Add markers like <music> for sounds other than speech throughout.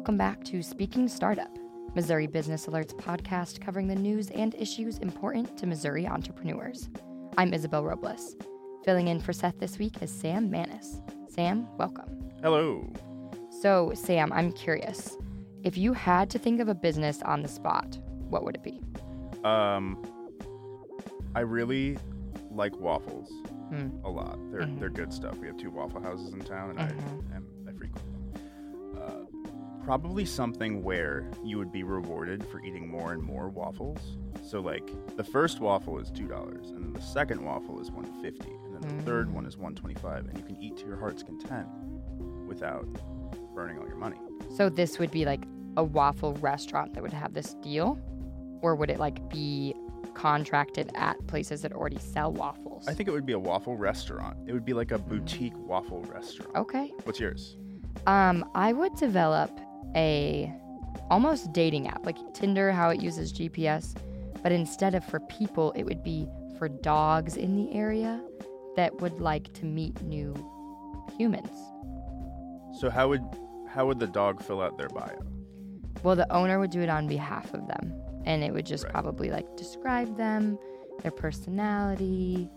Welcome back to Speaking Startup, Missouri Business Alert's podcast covering the news and issues important to Missouri entrepreneurs. I'm Isabel Robles. Filling in for Seth this week is Sam Manis. Sam, welcome. Hello. So, Sam, I'm curious. If you had to think of a business on the spot, what would it be? Um, I really like waffles Hmm. a lot. They're Mhm. they're good stuff. We have two waffle houses in town, and Mhm. I am I frequent them. Probably something where you would be rewarded for eating more and more waffles. So like the first waffle is two dollars, and then the second waffle is one fifty, and then the third Mm. one is one twenty five, and you can eat to your heart's content without burning all your money. So, this would be like a waffle restaurant that would have this deal? Or would it like be contracted at places that already sell waffles? I think it would be a waffle restaurant. It would be like a boutique waffle restaurant. Okay. What's yours? Um, I would develop a almost dating app like Tinder, how it uses GPS, but instead of for people, it would be for dogs in the area that would like to meet new humans. So how would how would the dog fill out their bio? Well, the owner would do it on behalf of them, and it would just Right. probably like describe them, their personality.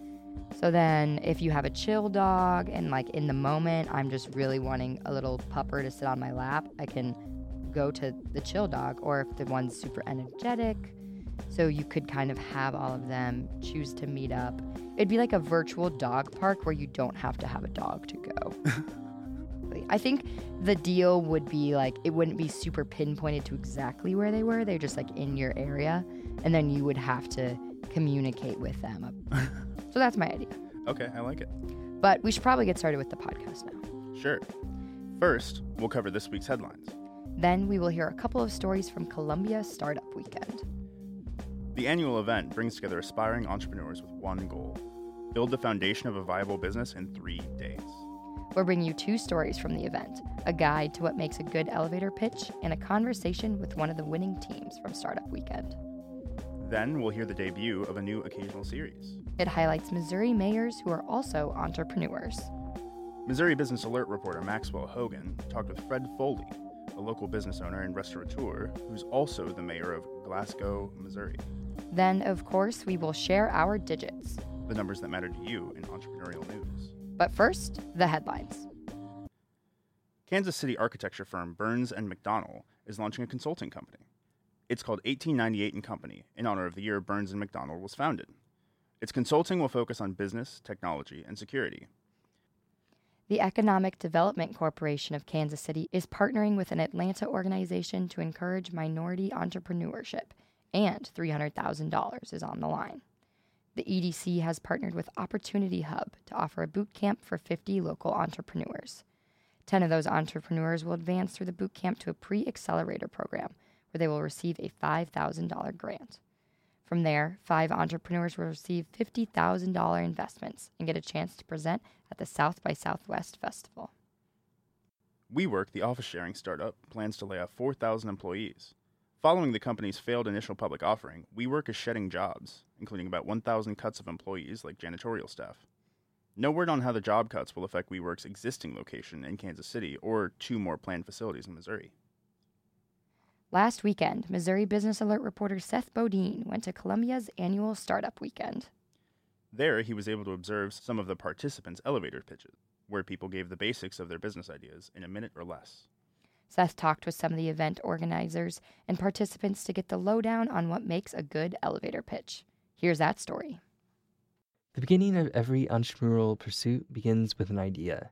So then, if you have a chill dog and like in the moment, I'm just really wanting a little pupper to sit on my lap, I can go to the chill dog. Or if the one's super energetic, so you could kind of have all of them choose to meet up. It'd be like a virtual dog park where you don't have to have a dog to go. <laughs> I think the deal would be like it wouldn't be super pinpointed to exactly where they were. They're just like in your area, and then you would have to communicate with them. <laughs> so that's my idea. Okay, I like it. But we should probably get started with the podcast now. Sure. First, we'll cover this week's headlines. Then we will hear a couple of stories from Columbia Startup Weekend. The annual event brings together aspiring entrepreneurs with one goal build the foundation of a viable business in three days. We'll bring you two stories from the event a guide to what makes a good elevator pitch, and a conversation with one of the winning teams from Startup Weekend. Then we'll hear the debut of a new occasional series. It highlights Missouri mayors who are also entrepreneurs. Missouri Business Alert reporter Maxwell Hogan talked with Fred Foley, a local business owner and restaurateur who's also the mayor of Glasgow, Missouri. Then, of course, we will share our digits. The numbers that matter to you in entrepreneurial news. But first, the headlines. Kansas City architecture firm Burns and McDonnell is launching a consulting company. It's called 1898 and Company in honor of the year Burns and McDonnell was founded. Its consulting will focus on business, technology, and security. The Economic Development Corporation of Kansas City is partnering with an Atlanta organization to encourage minority entrepreneurship, and $300,000 is on the line. The EDC has partnered with Opportunity Hub to offer a boot camp for 50 local entrepreneurs. 10 of those entrepreneurs will advance through the boot camp to a pre accelerator program where they will receive a $5,000 grant. From there, five entrepreneurs will receive $50,000 investments and get a chance to present at the South by Southwest Festival. WeWork, the office sharing startup, plans to lay off 4,000 employees. Following the company's failed initial public offering, WeWork is shedding jobs, including about 1,000 cuts of employees like janitorial staff. No word on how the job cuts will affect WeWork's existing location in Kansas City or two more planned facilities in Missouri. Last weekend, Missouri Business Alert reporter Seth Bodine went to Columbia's annual Startup Weekend. There, he was able to observe some of the participants' elevator pitches, where people gave the basics of their business ideas in a minute or less. Seth talked with some of the event organizers and participants to get the lowdown on what makes a good elevator pitch. Here's that story. The beginning of every entrepreneurial pursuit begins with an idea,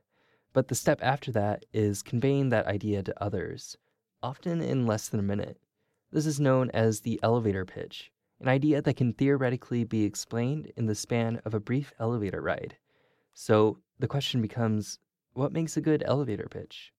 but the step after that is conveying that idea to others, often in less than a minute. This is known as the elevator pitch, an idea that can theoretically be explained in the span of a brief elevator ride. So the question becomes what makes a good elevator pitch?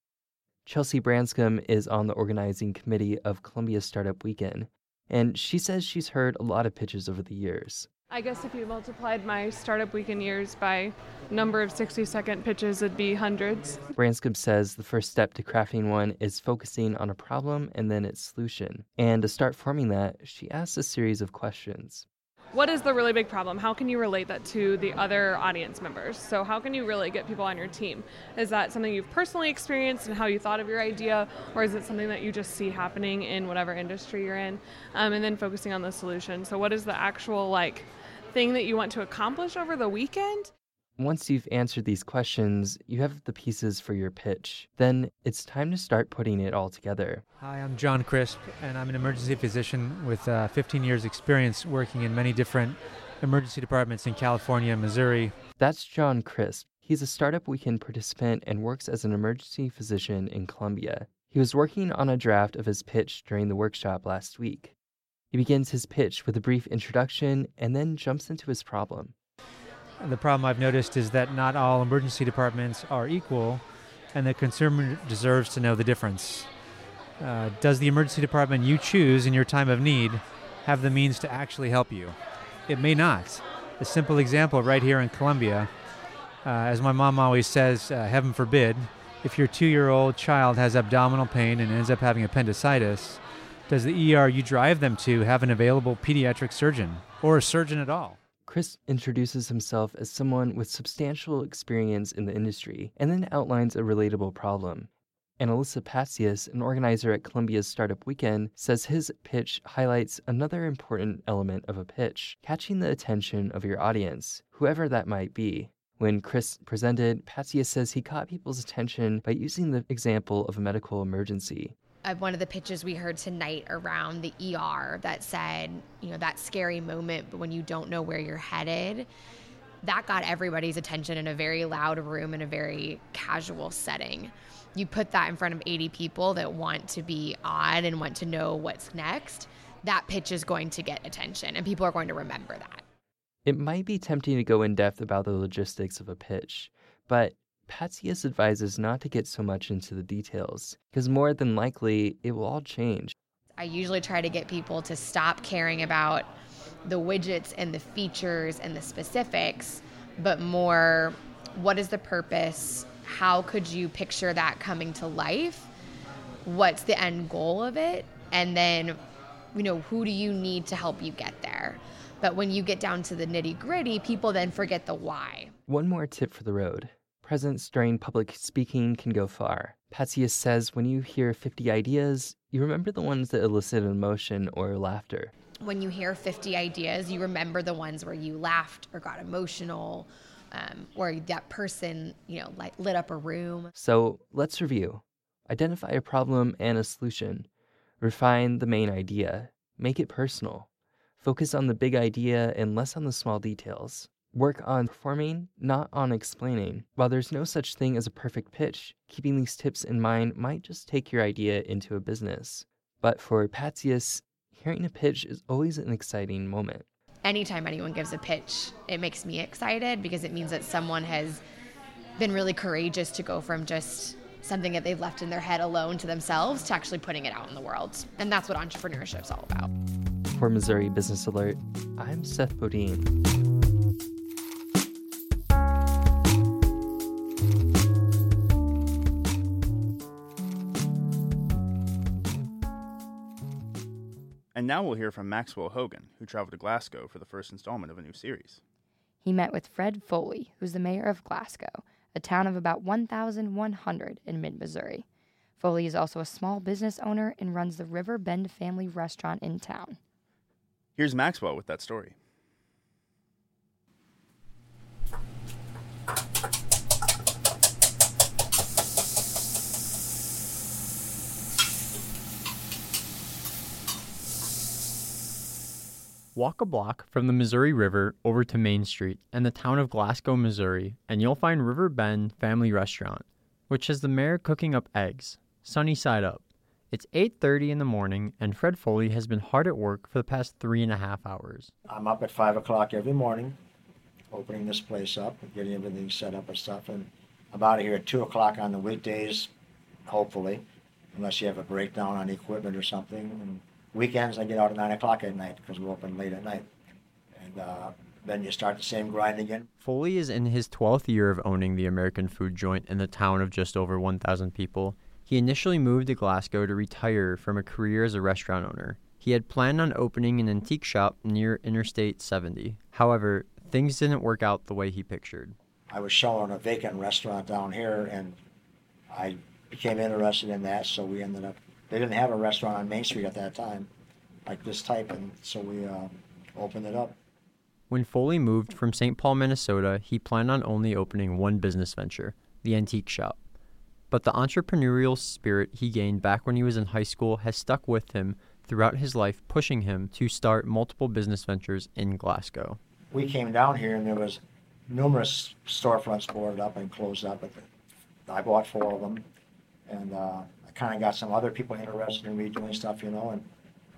Chelsea Branscombe is on the organizing committee of Columbia Startup Weekend, and she says she's heard a lot of pitches over the years. I guess if you multiplied my startup weekend years by number of 60 second pitches, it'd be hundreds. Branscombe says the first step to crafting one is focusing on a problem and then its solution. And to start forming that, she asks a series of questions. what is the really big problem? How can you relate that to the other audience members? So, how can you really get people on your team? Is that something you've personally experienced and how you thought of your idea, or is it something that you just see happening in whatever industry you're in? Um, and then focusing on the solution. So, what is the actual like thing that you want to accomplish over the weekend? Once you've answered these questions, you have the pieces for your pitch. Then it's time to start putting it all together. Hi, I'm John Crisp, and I'm an emergency physician with uh, 15 years' experience working in many different emergency departments in California and Missouri. That's John Crisp. He's a Startup Weekend participant and works as an emergency physician in Columbia. He was working on a draft of his pitch during the workshop last week. He begins his pitch with a brief introduction and then jumps into his problem. The problem I've noticed is that not all emergency departments are equal, and the consumer deserves to know the difference. Uh, does the emergency department you choose in your time of need have the means to actually help you? It may not. A simple example right here in Columbia, uh, as my mom always says, uh, heaven forbid, if your two year old child has abdominal pain and ends up having appendicitis, does the ER you drive them to have an available pediatric surgeon or a surgeon at all? Crisp introduces himself as someone with substantial experience in the industry and then outlines a relatable problem. And Alyssa Patsias, an organizer at Columbia's Startup Weekend, says his pitch highlights another important element of a pitch catching the attention of your audience, whoever that might be. When Crisp presented, Patsias says he caught people's attention by using the example of a medical emergency one of the pitches we heard tonight around the ER that said, you know, that scary moment, when you don't know where you're headed, that got everybody's attention in a very loud room in a very casual setting. You put that in front of 80 people that want to be odd and want to know what's next, that pitch is going to get attention and people are going to remember that. It might be tempting to go in depth about the logistics of a pitch, but Patsias advises not to get so much into the details, because more than likely it will all change. I usually try to get people to stop caring about the widgets and the features and the specifics, but more what is the purpose? How could you picture that coming to life? What's the end goal of it? And then, you know, who do you need to help you get there? But when you get down to the nitty gritty, people then forget the why. One more tip for the road Presence during public speaking can go far. Patsias says when you hear 50 ideas, you remember the ones that elicit emotion or laughter. When you hear 50 ideas, you remember the ones where you laughed or got emotional, um, or that person, you know, like lit up a room. So let's review. Identify a problem and a solution. Refine the main idea. Make it personal. Focus on the big idea and less on the small details. Work on performing, not on explaining. While there's no such thing as a perfect pitch, keeping these tips in mind might just take your idea into a business. But for Patsias, hearing a pitch is always an exciting moment. Anytime anyone gives a pitch, it makes me excited because it means that someone has been really courageous to go from just something that they've left in their head alone to themselves to actually putting it out in the world. And that's what entrepreneurship's all about. For Missouri Business Alert, I'm Seth Bodine. Now we'll hear from Maxwell Hogan, who traveled to Glasgow for the first installment of a new series. He met with Fred Foley, who's the mayor of Glasgow, a town of about 1,100 in mid Missouri. Foley is also a small business owner and runs the River Bend family restaurant in town. Here's Maxwell with that story. Walk a block from the Missouri River over to Main Street and the town of Glasgow, Missouri, and you'll find River Bend Family Restaurant, which has the mayor cooking up eggs, sunny side up. It's 8.30 in the morning, and Fred Foley has been hard at work for the past three and a half hours. I'm up at 5 o'clock every morning, opening this place up getting everything set up and stuff, and I'm out of here at 2 o'clock on the weekdays, hopefully, unless you have a breakdown on equipment or something. And Weekends, I get out at 9 o'clock at night because we're open late at night. And uh, then you start the same grind again. Foley is in his 12th year of owning the American food joint in the town of just over 1,000 people. He initially moved to Glasgow to retire from a career as a restaurant owner. He had planned on opening an antique shop near Interstate 70. However, things didn't work out the way he pictured. I was showing a vacant restaurant down here, and I became interested in that, so we ended up. They didn't have a restaurant on Main Street at that time, like this type, and so we uh, opened it up. When Foley moved from St. Paul, Minnesota, he planned on only opening one business venture, the antique shop. But the entrepreneurial spirit he gained back when he was in high school has stuck with him throughout his life, pushing him to start multiple business ventures in Glasgow. We came down here, and there was numerous storefronts boarded up and closed up. But I bought four of them, and uh, kind of got some other people interested in redoing stuff, you know. And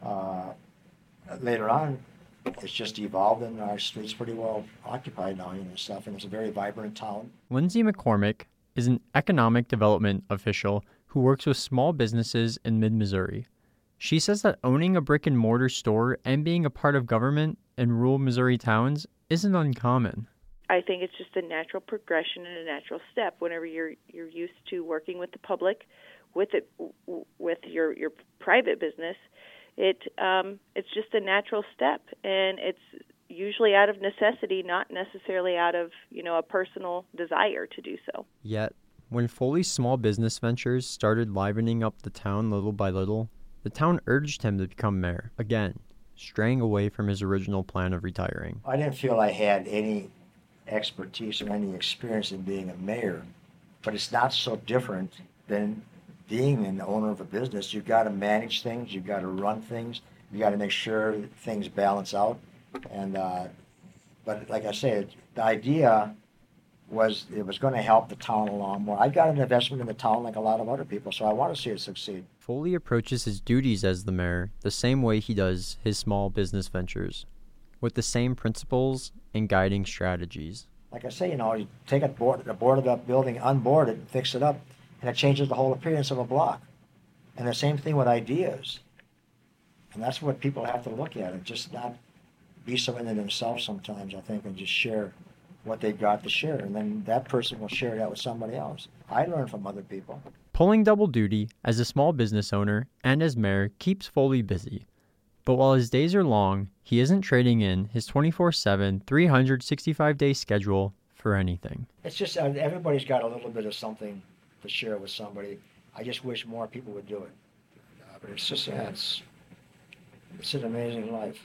uh, later on, it's just evolved, and our street's pretty well occupied now, you know, stuff. And it's a very vibrant town. Lindsay McCormick is an economic development official who works with small businesses in mid Missouri. She says that owning a brick and mortar store and being a part of government in rural Missouri towns isn't uncommon. I think it's just a natural progression and a natural step whenever you're you're used to working with the public, with it with your your private business. It um, it's just a natural step, and it's usually out of necessity, not necessarily out of you know a personal desire to do so. Yet, when Foley's small business ventures started livening up the town little by little, the town urged him to become mayor again, straying away from his original plan of retiring. I didn't feel I had any expertise or any experience in being a mayor, but it's not so different than being an owner of a business. You've got to manage things, you've got to run things, you got to make sure things balance out. And uh, but like I said, the idea was it was going to help the town a lot more. I got an investment in the town like a lot of other people, so I want to see it succeed. Foley approaches his duties as the mayor the same way he does his small business ventures, with the same principles and guiding strategies. Like I say, you know, you take a, board, a boarded up building, unboard it, fix it up, and it changes the whole appearance of a block. And the same thing with ideas. And that's what people have to look at, and just not be so into themselves sometimes, I think, and just share what they've got to share. And then that person will share that with somebody else. I learn from other people. Pulling double duty as a small business owner and as mayor keeps Foley busy. But while his days are long, he isn't trading in his 24 7, 365 day schedule for anything. It's just uh, everybody's got a little bit of something share with somebody. I just wish more people would do it. Uh, but it's just, it's, it's an amazing life.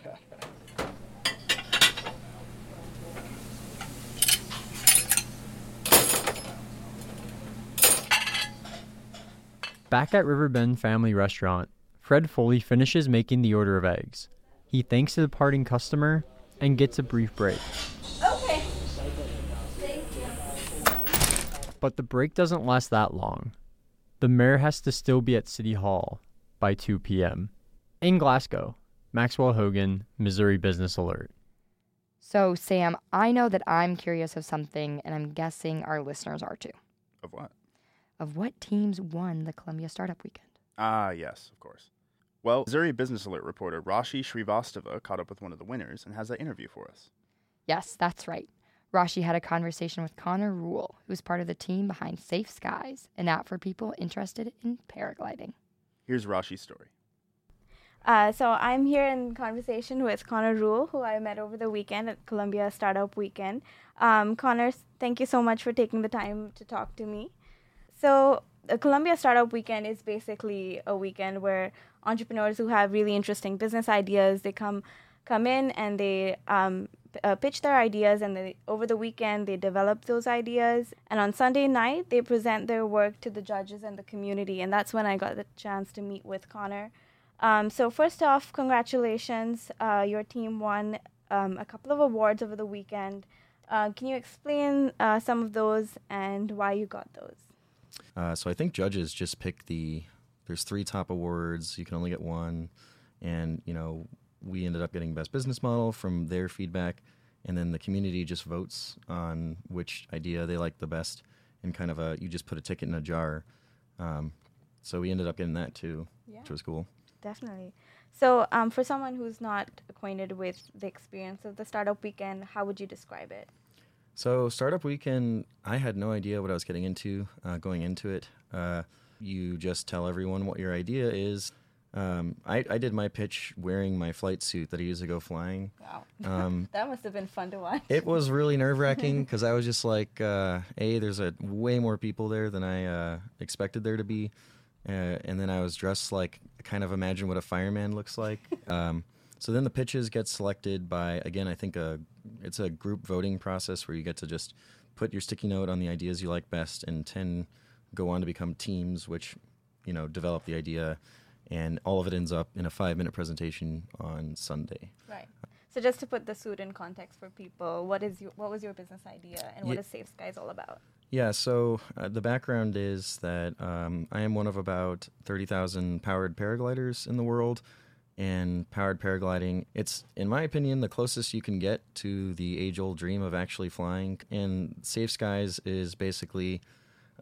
Back at Riverbend Family Restaurant, Fred Foley finishes making the order of eggs. He thanks the departing customer and gets a brief break. Okay. Thank you. But the break doesn't last that long. The mayor has to still be at City Hall by 2 p.m. In Glasgow, Maxwell Hogan, Missouri Business Alert. So, Sam, I know that I'm curious of something, and I'm guessing our listeners are too. Of what? Of what teams won the Columbia Startup Weekend? Ah, yes, of course. Well, Missouri Business Alert reporter Rashi Srivastava caught up with one of the winners and has that interview for us. Yes, that's right. Rashi had a conversation with Connor Rule, who's part of the team behind Safe Skies, an app for people interested in paragliding. Here's Rashi's story. Uh, so I'm here in conversation with Connor Rule, who I met over the weekend at Columbia Startup Weekend. Um, Connor, thank you so much for taking the time to talk to me. So, the Columbia Startup Weekend is basically a weekend where entrepreneurs who have really interesting business ideas they come come in and they um, uh, pitch their ideas, and they, over the weekend they develop those ideas. And on Sunday night they present their work to the judges and the community, and that's when I got the chance to meet with Connor. Um, so first off, congratulations! Uh, your team won um, a couple of awards over the weekend. Uh, can you explain uh, some of those and why you got those? Uh, so I think judges just pick the. There's three top awards. You can only get one, and you know we ended up getting best business model from their feedback, and then the community just votes on which idea they like the best, and kind of a you just put a ticket in a jar. Um, so we ended up getting that too, Yeah. which was cool. Definitely. So, um, for someone who's not acquainted with the experience of the startup weekend, how would you describe it? So startup weekend, I had no idea what I was getting into uh, going into it. Uh, you just tell everyone what your idea is. Um, I, I did my pitch wearing my flight suit that I use to go flying. Wow. <laughs> Um, that must have been fun to watch. It was really nerve wracking because <laughs> I was just like, uh, a there's a way more people there than I uh, expected there to be, uh, and then I was dressed like kind of imagine what a fireman looks like. <laughs> um, so then the pitches get selected by again I think a it's a group voting process where you get to just put your sticky note on the ideas you like best, and ten go on to become teams, which you know develop the idea, and all of it ends up in a five minute presentation on Sunday. Right. So just to put the suit in context for people, what is your what was your business idea and what is Safe Skies all about? Yeah, so uh, the background is that um, I am one of about 30,000 powered paragliders in the world. And powered paragliding, it's, in my opinion, the closest you can get to the age old dream of actually flying. And Safe Skies is basically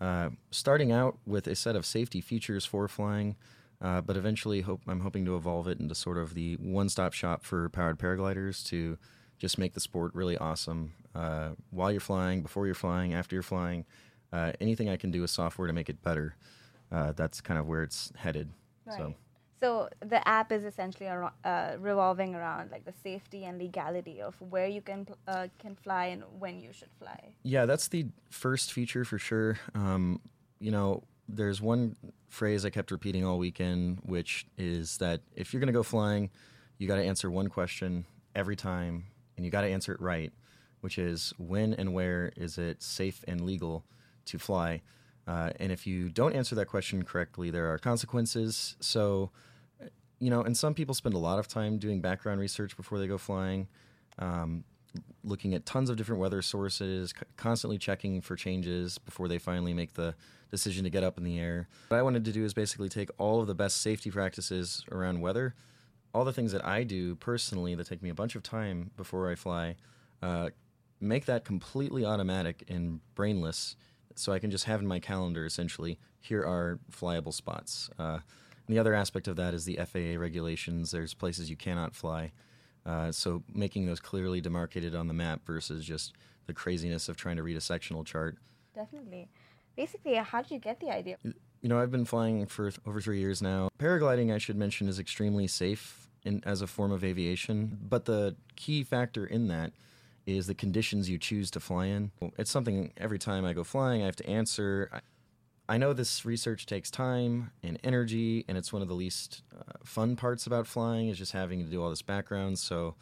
uh, starting out with a set of safety features for flying, uh, but eventually hope, I'm hoping to evolve it into sort of the one stop shop for powered paragliders to just make the sport really awesome uh, while you're flying, before you're flying, after you're flying. Uh, anything I can do with software to make it better, uh, that's kind of where it's headed. So. So the app is essentially ar- uh, revolving around like the safety and legality of where you can pl- uh, can fly and when you should fly. Yeah, that's the first feature for sure. Um, you know, there's one phrase I kept repeating all weekend, which is that if you're going to go flying, you got to answer one question every time, and you got to answer it right, which is when and where is it safe and legal to fly? Uh, and if you don't answer that question correctly, there are consequences. So, you know, and some people spend a lot of time doing background research before they go flying. Um, looking at tons of different weather sources, c- constantly checking for changes before they finally make the decision to get up in the air. What I wanted to do is basically take all of the best safety practices around weather, all the things that I do personally that take me a bunch of time before I fly, uh, make that completely automatic and brainless so I can just have in my calendar essentially here are flyable spots. Uh, the other aspect of that is the FAA regulations. There's places you cannot fly. Uh, so making those clearly demarcated on the map versus just the craziness of trying to read a sectional chart. Definitely. Basically, how did you get the idea? You know, I've been flying for th- over three years now. Paragliding, I should mention, is extremely safe in, as a form of aviation. But the key factor in that is the conditions you choose to fly in. It's something every time I go flying, I have to answer. I, I know this research takes time and energy, and it's one of the least uh, fun parts about flying is just having to do all this background. So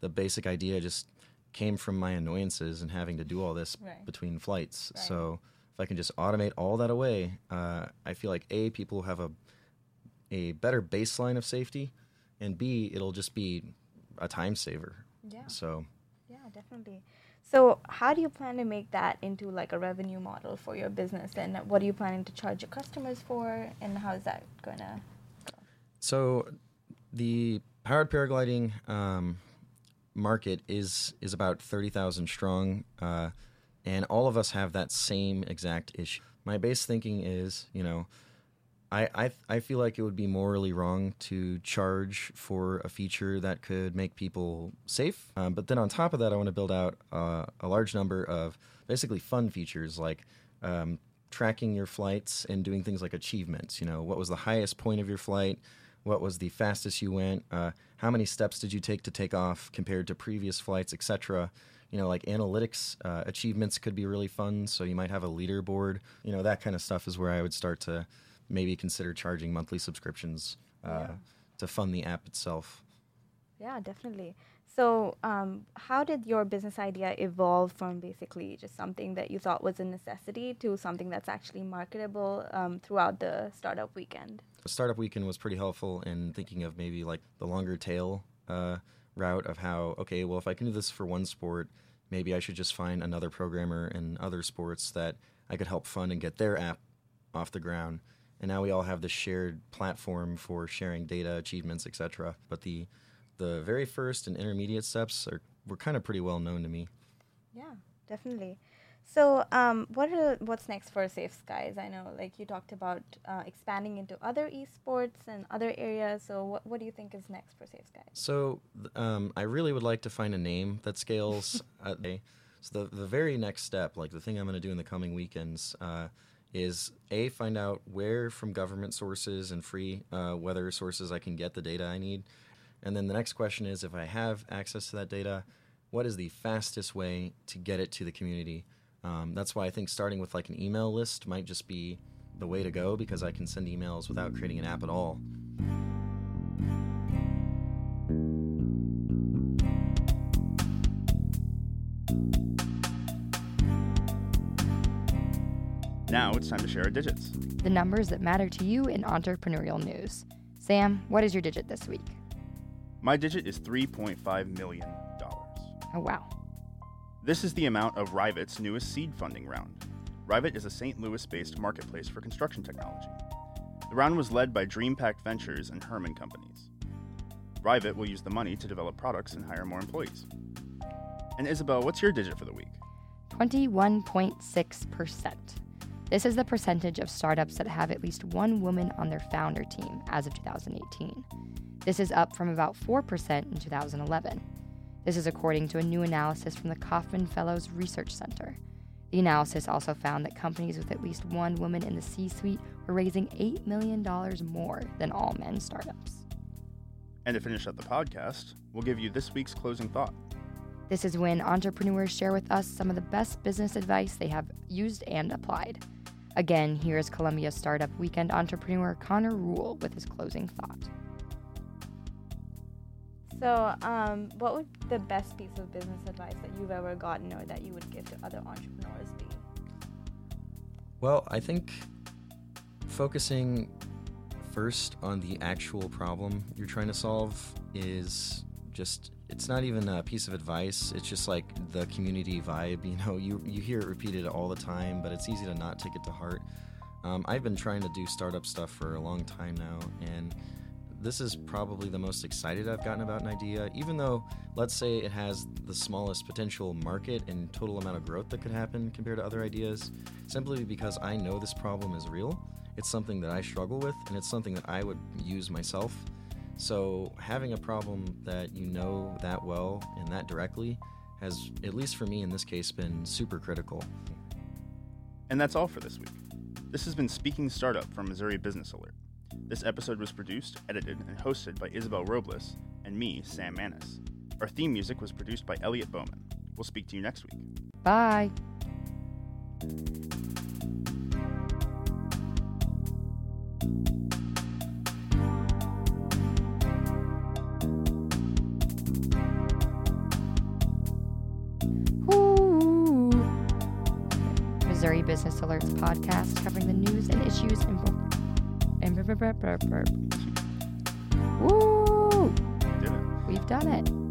the basic idea just came from my annoyances and having to do all this Right. between flights. Right. So if I can just automate all that away, uh, I feel like a people have a a better baseline of safety, and b it'll just be a time saver. Yeah. So Yeah, definitely. So, how do you plan to make that into like a revenue model for your business, and what are you planning to charge your customers for, and how is that gonna? So, the powered paragliding um, market is is about thirty thousand strong, uh, and all of us have that same exact issue. My base thinking is, you know, I, I I feel like it would be morally wrong to charge for a feature that could make people safe. Um, but then on top of that, I want to build out uh, a large number of basically fun features like um, tracking your flights and doing things like achievements. You know, what was the highest point of your flight? What was the fastest you went? Uh, how many steps did you take to take off compared to previous flights, etc. You know, like analytics uh, achievements could be really fun. So you might have a leaderboard. You know, that kind of stuff is where I would start to maybe consider charging monthly subscriptions uh, Yeah. to fund the app itself. Yeah, definitely. So, um, how did your business idea evolve from basically just something that you thought was a necessity to something that's actually marketable um, throughout the startup weekend? The startup Weekend was pretty helpful in thinking of maybe like the longer tail uh, route of how, okay, well, if I can do this for one sport, maybe I should just find another programmer in other sports that I could help fund and get their app off the ground. And now we all have this shared platform for sharing data, achievements, etc. But the the very first and intermediate steps are were kind of pretty well known to me. Yeah, definitely. So, um, what are what's next for Safe Skies? I know, like you talked about uh, expanding into other esports and other areas. So, what what do you think is next for Safe Skies? So um, I really would like to find a name that scales. <laughs> uh, so the the very next step, like the thing I'm going to do in the coming weekends, uh, is a find out where from government sources and free uh, weather sources I can get the data I need, and then the next question is if I have access to that data, what is the fastest way to get it to the community? Um, that's why I think starting with like an email list might just be the way to go because I can send emails without creating an app at all. Now it's time to share our digits. The numbers that matter to you in entrepreneurial news. Sam, what is your digit this week? My digit is $3.5 million. Oh, wow. This is the amount of Rivet's newest seed funding round. Rivet is a St. Louis based marketplace for construction technology. The round was led by DreamPact Ventures and Herman Companies. Rivet will use the money to develop products and hire more employees. And Isabel, what's your digit for the week? 21.6%. This is the percentage of startups that have at least one woman on their founder team as of 2018. This is up from about 4% in 2011. This is according to a new analysis from the Kauffman Fellows Research Center. The analysis also found that companies with at least one woman in the C suite were raising $8 million more than all men startups. And to finish up the podcast, we'll give you this week's closing thought. This is when entrepreneurs share with us some of the best business advice they have used and applied. Again, here is Columbia Startup Weekend entrepreneur Connor Rule with his closing thought. So, um, what would the best piece of business advice that you've ever gotten or that you would give to other entrepreneurs be? Well, I think focusing first on the actual problem you're trying to solve is just it's not even a piece of advice it's just like the community vibe you know you you hear it repeated all the time but it's easy to not take it to heart um, i've been trying to do startup stuff for a long time now and this is probably the most excited I've gotten about an idea, even though, let's say, it has the smallest potential market and total amount of growth that could happen compared to other ideas, simply because I know this problem is real. It's something that I struggle with, and it's something that I would use myself. So, having a problem that you know that well and that directly has, at least for me in this case, been super critical. And that's all for this week. This has been Speaking Startup from Missouri Business Alert. This episode was produced, edited, and hosted by Isabel Robles and me, Sam Manis. Our theme music was produced by Elliot Bowman. We'll speak to you next week. Bye. Business Alerts podcast covering the news and issues in Woo! We've done it.